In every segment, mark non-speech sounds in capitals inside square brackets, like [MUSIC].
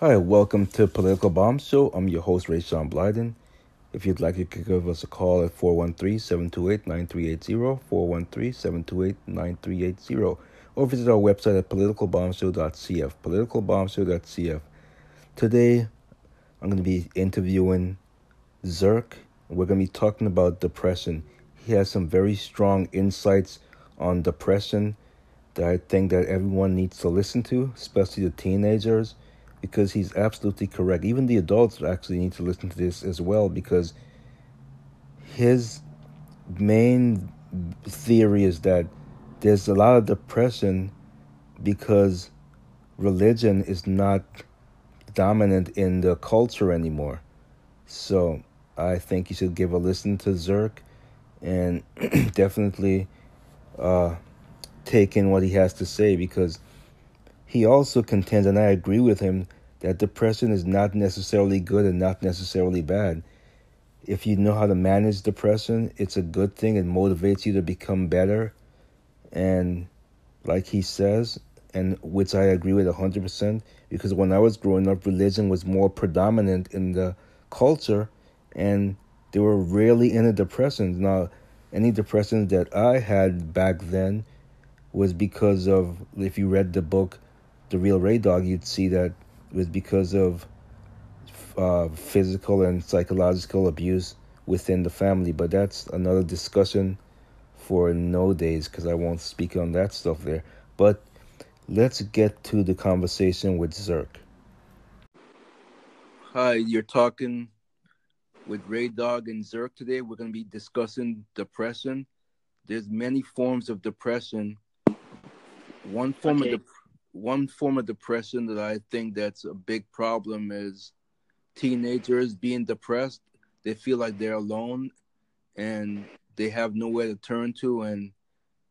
Hi, welcome to Political Bomb Show. I'm your host, Ray Sean Blyden. If you'd like, you can give us a call at 413-728-9380, 413-728-9380, or visit our website at politicalbombshow.cf, politicalbombshow.cf. Today, I'm going to be interviewing Zerk. We're going to be talking about depression. He has some very strong insights on depression that I think that everyone needs to listen to, especially the teenagers because he's absolutely correct. Even the adults actually need to listen to this as well because his main theory is that there's a lot of depression because religion is not dominant in the culture anymore. So I think you should give a listen to Zerk and [CLEARS THROAT] definitely uh, take in what he has to say because he also contends, and I agree with him, that depression is not necessarily good and not necessarily bad. If you know how to manage depression, it's a good thing. It motivates you to become better. And like he says, and which I agree with 100%, because when I was growing up, religion was more predominant in the culture, and there were rarely any depressions. Now, any depressions that I had back then was because of, if you read the book, The Real Ray Dog, you'd see that was because of uh, physical and psychological abuse within the family. But that's another discussion for no days because I won't speak on that stuff there. But let's get to the conversation with Zerk. Hi, you're talking with Ray Dog and Zerk today. We're going to be discussing depression. There's many forms of depression. One form okay. of depression one form of depression that I think that's a big problem is teenagers being depressed. They feel like they're alone and they have nowhere to turn to and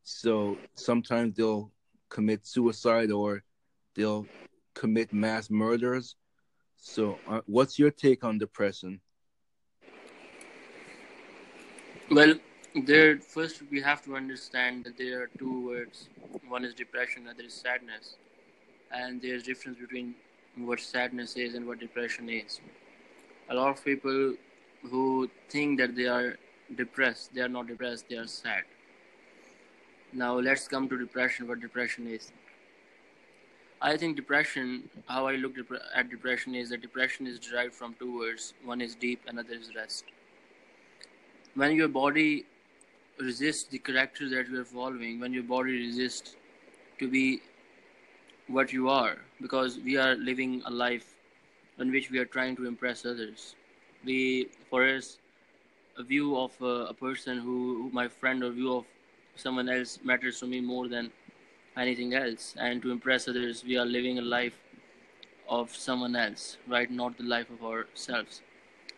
so sometimes they'll commit suicide or they'll commit mass murders. So uh, what's your take on depression? Well, there first we have to understand that there are two words. One is depression, other is sadness and there's difference between what sadness is and what depression is. A lot of people who think that they are depressed they are not depressed they are sad. Now let's come to depression what depression is. I think depression how i look at depression is that depression is derived from two words one is deep another is rest. When your body resists the character that you are following when your body resists to be what you are because we are living a life in which we are trying to impress others. We, for us, a view of a, a person who, who, my friend or view of someone else matters to me more than anything else. And to impress others, we are living a life of someone else, right? Not the life of ourselves.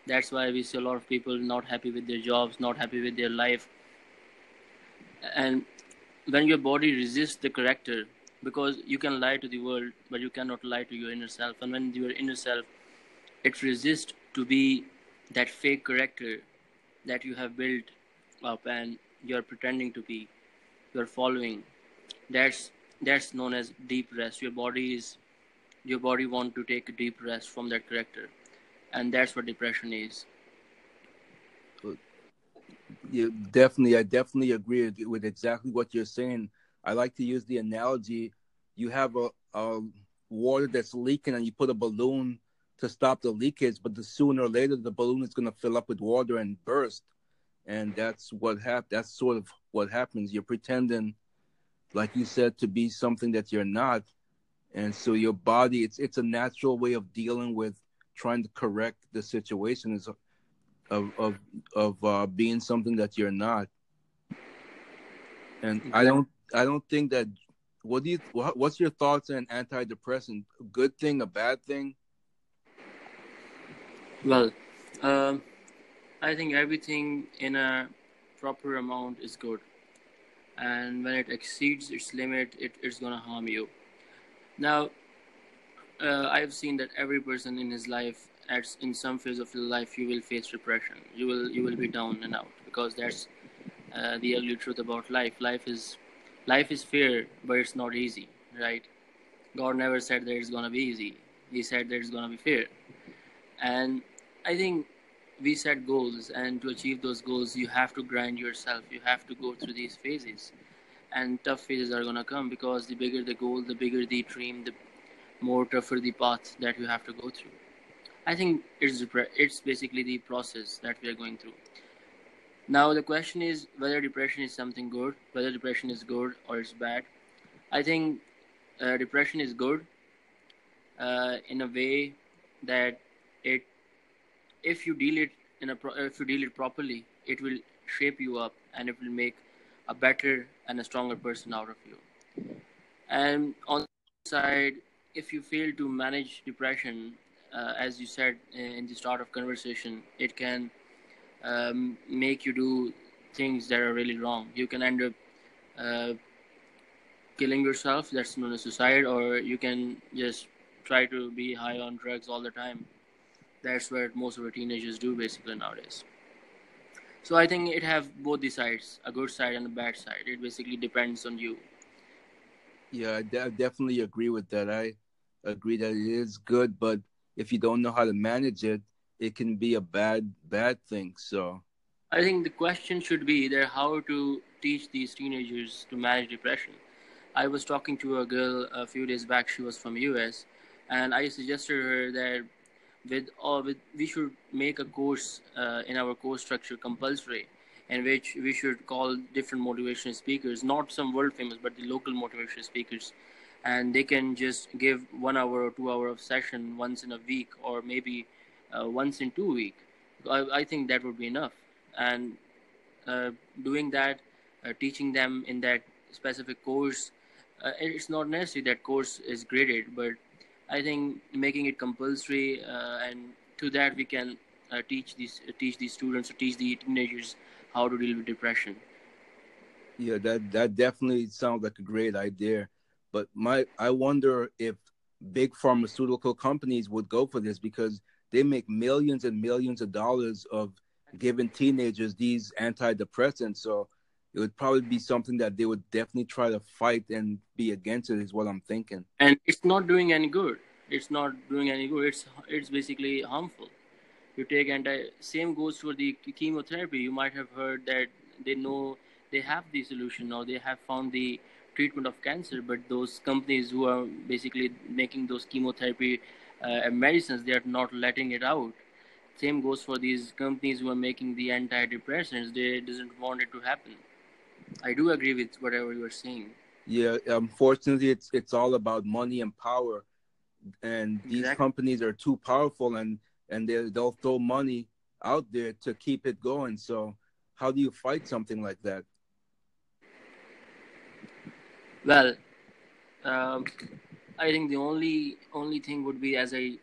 That's why we see a lot of people not happy with their jobs, not happy with their life. And when your body resists the character because you can lie to the world but you cannot lie to your inner self. And when your inner self it resists to be that fake character that you have built up and you're pretending to be you're following that's that's known as deep rest. Your body is your body want to take a deep rest from that character. And that's what depression is. You definitely i definitely agree with exactly what you're saying I like to use the analogy: you have a, a water that's leaking, and you put a balloon to stop the leakage, but the sooner or later the balloon is going to fill up with water and burst, and that's what hap- That's sort of what happens. You're pretending, like you said, to be something that you're not, and so your body it's it's a natural way of dealing with trying to correct the situation is of of of uh, being something that you're not. And I don't I don't think that. What do you? What's your thoughts on antidepressant? Good thing, a bad thing? Well, um, I think everything in a proper amount is good, and when it exceeds its limit, it, it's gonna harm you. Now, uh, I've seen that every person in his life, at in some phase of life, you will face depression. You will you will be down and out because that's uh, the ugly truth about life. Life is life is fair, but it's not easy, right? God never said that it's gonna be easy. he said that it's to be fair. And i think we set goals and to achieve those goals you have to grind yourself. You have to go through these phases. And tough phases are to come because the bigger the goal the bigger the dream the more tougher the path that you have to go through. I think it's it's basically the process that we are going through now the question is whether depression is something good whether depression is good or it's bad. I think uh, depression is good uh, in a way that it if you deal it in a pro- if you deal it properly it will shape you up and it will make a better and a stronger person out of you. And on the side if you fail to manage depression uh, as you said in the start of conversation it can um, make you do things that are really wrong. You can end up uh, killing yourself that's known as suicide or you can just try to be high on drugs all the time. That's what most of our teenagers do basically nowadays. So i think it have both the sides a good side and a bad side. It basically depends on you. Yeah i de- definitely agree with that. I agree that it is good but if you don't know how to manage it it can be a bad bad thing so. I think the question should be that how to teach these teenagers to manage depression. I was talking to a girl a few days back she was from us and i suggested her that with or with we should make a course uh, in our course structure compulsory in which we should call different motivational speakers not some world famous but the local motivational speakers. And they can just give one hour or two hour of session once in a week or maybe uh, once in two week I, I, think that would be enough and uh, doing that uh, teaching them in that specific course uh, it's not necessary that course is graded but I think making it compulsory uh, and to that we can uh, teach these uh, teach these students or teach the teenagers how to deal with depression. Yeah, that that definitely sounds like a great idea. But my I wonder if big pharmaceutical companies would go for this because they make millions and millions of dollars of giving teenagers these antidepressants. So it would probably be something that they would definitely try to fight and be against it is what i'm thinking. And it's not doing any good. It's not doing any good. It's it's basically harmful. You take anti same goes for the chemotherapy. You might have heard that they know they have the solution or they have found the treatment of cancer but those companies who are basically making those chemotherapy uh, medicines they are not letting it out same goes for these companies who are making the antidepressants they doesn't want it to happen I do agree with whatever you are saying. Yeah, unfortunately, it's it's all about money and power, and these exactly. companies are too powerful, and and they they'll throw money out there to keep it going. So, how do you fight something like that? Well, um, I think the only only thing would be as I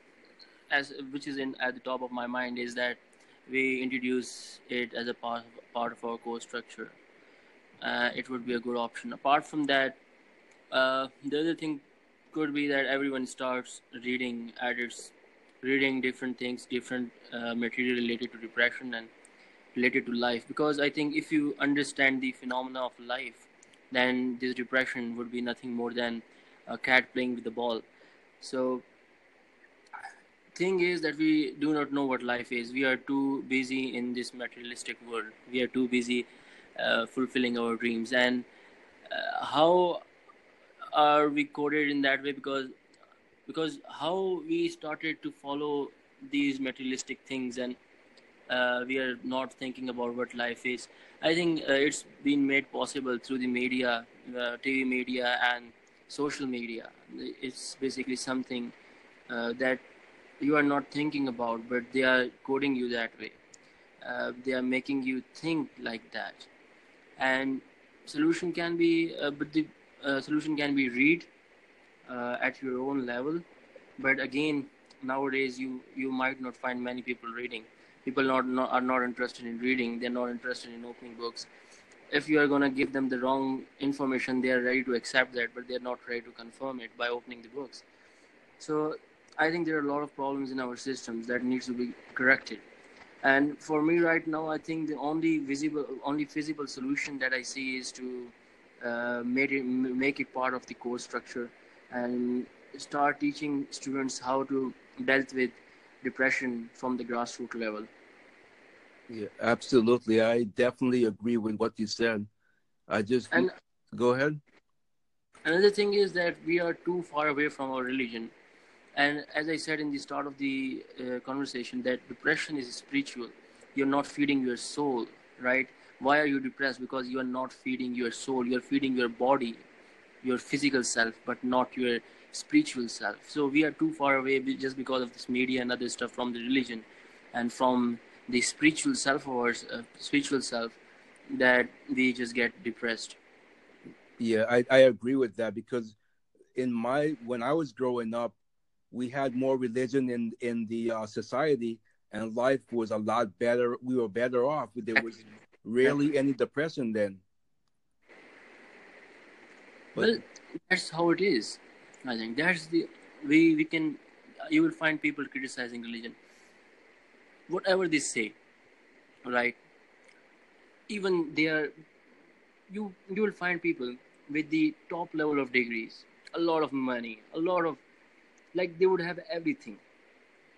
as which is in at the top of my mind is that we introduce it as a part of, part of our course structure uh, it would be a good option. Apart from that, uh, the other thing could be that everyone starts reading adults, reading different things, different uh, material related to depression and related to life. Because I think if you understand the phenomena of life, then this depression would be nothing more than a cat playing with the ball. So thing is that we do not know what life is. We are too busy in this materialistic world. We are too busy uh, fulfilling our dreams. And uh, how are we coded in that way? Because because how we started to follow these materialistic things and uh, we are not thinking about what life is. I think uh, it's been made possible through the media uh, tv media and social media. It's basically something uh, that you are not thinking about but they are coding you that way. They are making you think like that. And solution can be uh, but the uh, solution can be read uh, at your own level. But again nowadays you you might not find many people reading. People not, not are not interested in reading. They're not interested in opening books if you are going to give them the wrong information they are ready to accept that but they're not ready to confirm it by opening the books so i think there are a lot of problems in our systems that needs to be corrected and for me right now i think the only visible only feasible solution that i see is to uh, make it make it part of the course structure and start teaching students how to deal with depression from the grassroots level. Yeah, absolutely. I definitely agree with what you said. I just and go ahead. Another thing is that we are too far away from our religion, and as I said in the start of the uh, conversation, that depression is spiritual. You're not feeding your soul, right? Why are you depressed? Because you are not feeding your soul. You're feeding your body, your physical self, but not your spiritual self. So we are too far away just because of this media and other stuff from the religion, and from the spiritual self or uh, spiritual self that we just get depressed. Yeah, I, I agree with that because in my when I was growing up, we had more religion in in the uh, society, and life was a lot better. We were better off. There was rarely any depression then. But, well, that's how it is. I think that's the we we can. You will find people criticizing religion whatever they say right? Even they are you you will find people with the top level of degrees a lot of money a lot of like they would have everything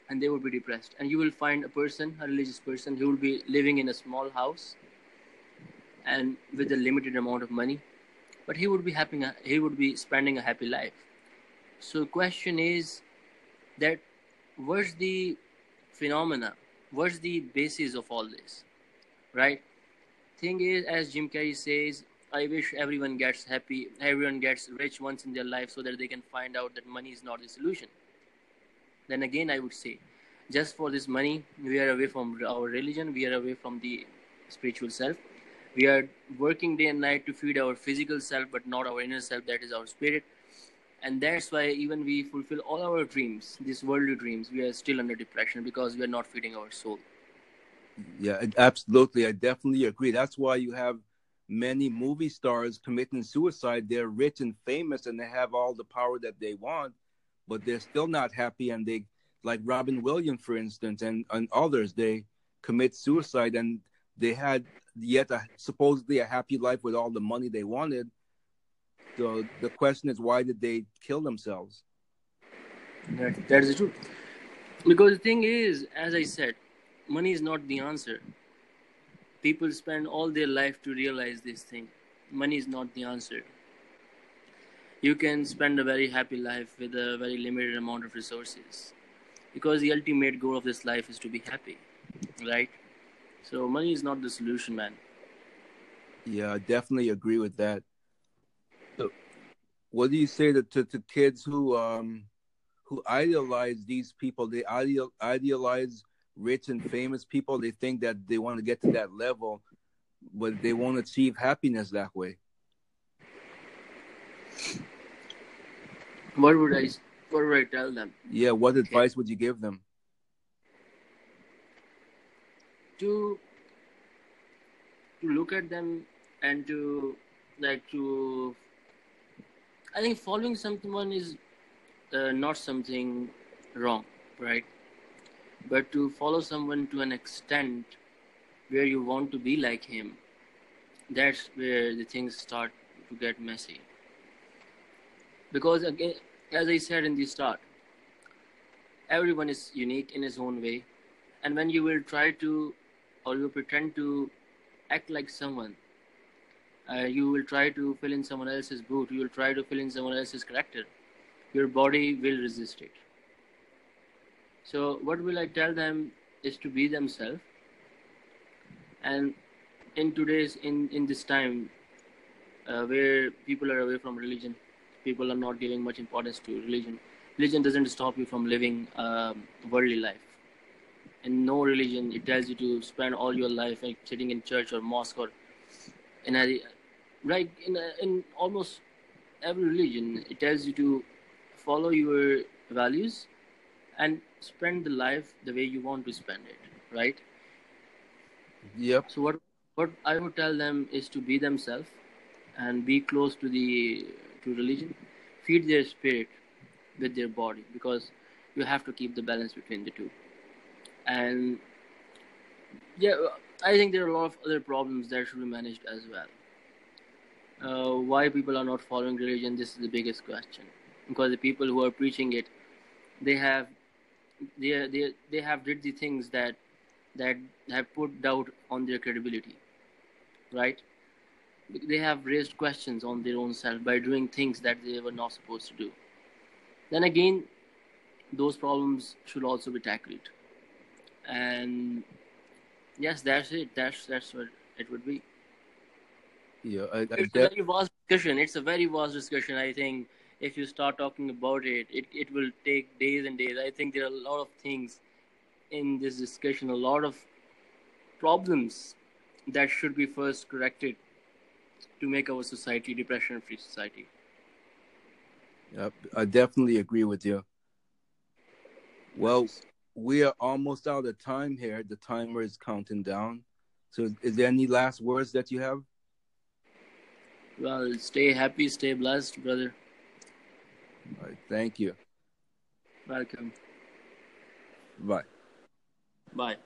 and they would be depressed. And you will find a person a religious person who will be living in a small house and with a limited amount of money but he would be having a, he would be spending a happy life. So question is that what's the phenomena what's the basis of all this right? Thing is as jim carrey says i wish everyone gets happy everyone gets rich once in their life so that they can find out that money is not the solution. Then again i would say just for this money we are away from our religion we are away from the spiritual self. We are working day and night to feed our physical self but not our inner self that is our spirit and that's why even we fulfill all our dreams these worldly dreams we are still under depression because we are not feeding our soul. Yeah absolutely. I definitely agree. That's why you have many movie stars committing suicide. They're rich and famous and they have all the power that they want but they're still not happy. And they like robin williams for instance and, and others they commit suicide and they had yet a, supposedly a happy life with all the money they wanted so the question is, why did they kill themselves? That, that is the truth. Because the thing is, as I said, money is not the answer. People spend all their life to realize this thing. Money is not the answer. You can spend a very happy life with a very limited amount of resources. Because the ultimate goal of this life is to be happy, right? So money is not the solution, man. Yeah, I definitely agree with that what do you say to, to, to kids who um who idolize these people? They ideal, idealize rich and famous people. They think that they want to get to that level, but they won't achieve happiness that way. What would I what would I tell them? Yeah, what advice would you give them? To to look at them and to like to I think following someone is uh, not something wrong, right? But to follow someone to an extent where you want to be like him, that's where the things start to get messy. Because again, as I said in the start, everyone is unique in his own way, and when you will try to or you pretend to act like someone uh, you will try to fill in someone else's boot. You will try to fill in someone else's character. Your body will resist it. So what will i tell them is to be themselves. And in today's in in this time uh, where people are away from religion people are not giving much importance to religion. Religion doesn't stop you from living um, worldly life. In no religion it tells you to spend all your life like sitting in church or mosque or in a right in, a, in almost every religion it tells you to follow your values and spend the life the way you want to spend it right? Yep. So what what i would tell them is to be themselves and be close to the to religion. Feed their spirit with their body because you have to keep the balance between the two. And yeah i think there are a lot of other problems that should be managed as well uh, why people are not following religion this is the biggest question because the people who are preaching it, they have they they they have did the things that that have put doubt on their credibility, right? They have raised questions on their own self by doing things that they were not supposed to do. Then again, those problems should also be tackled. And yes, that's it. That's that's what it would be. Yeah, I, I it's de- a very vast discussion. It's a very vast discussion. I think if you start talking about it, it, it will take days and days. I think there are a lot of things in this discussion, a lot of problems that should be first corrected to make our society depression free society. Yep, I definitely agree with you. Well, we are almost out of time here. The timer is counting down. So, is there any last words that you have? Well, stay happy, stay blessed, brother. All right, thank you. Welcome. Bye. Bye.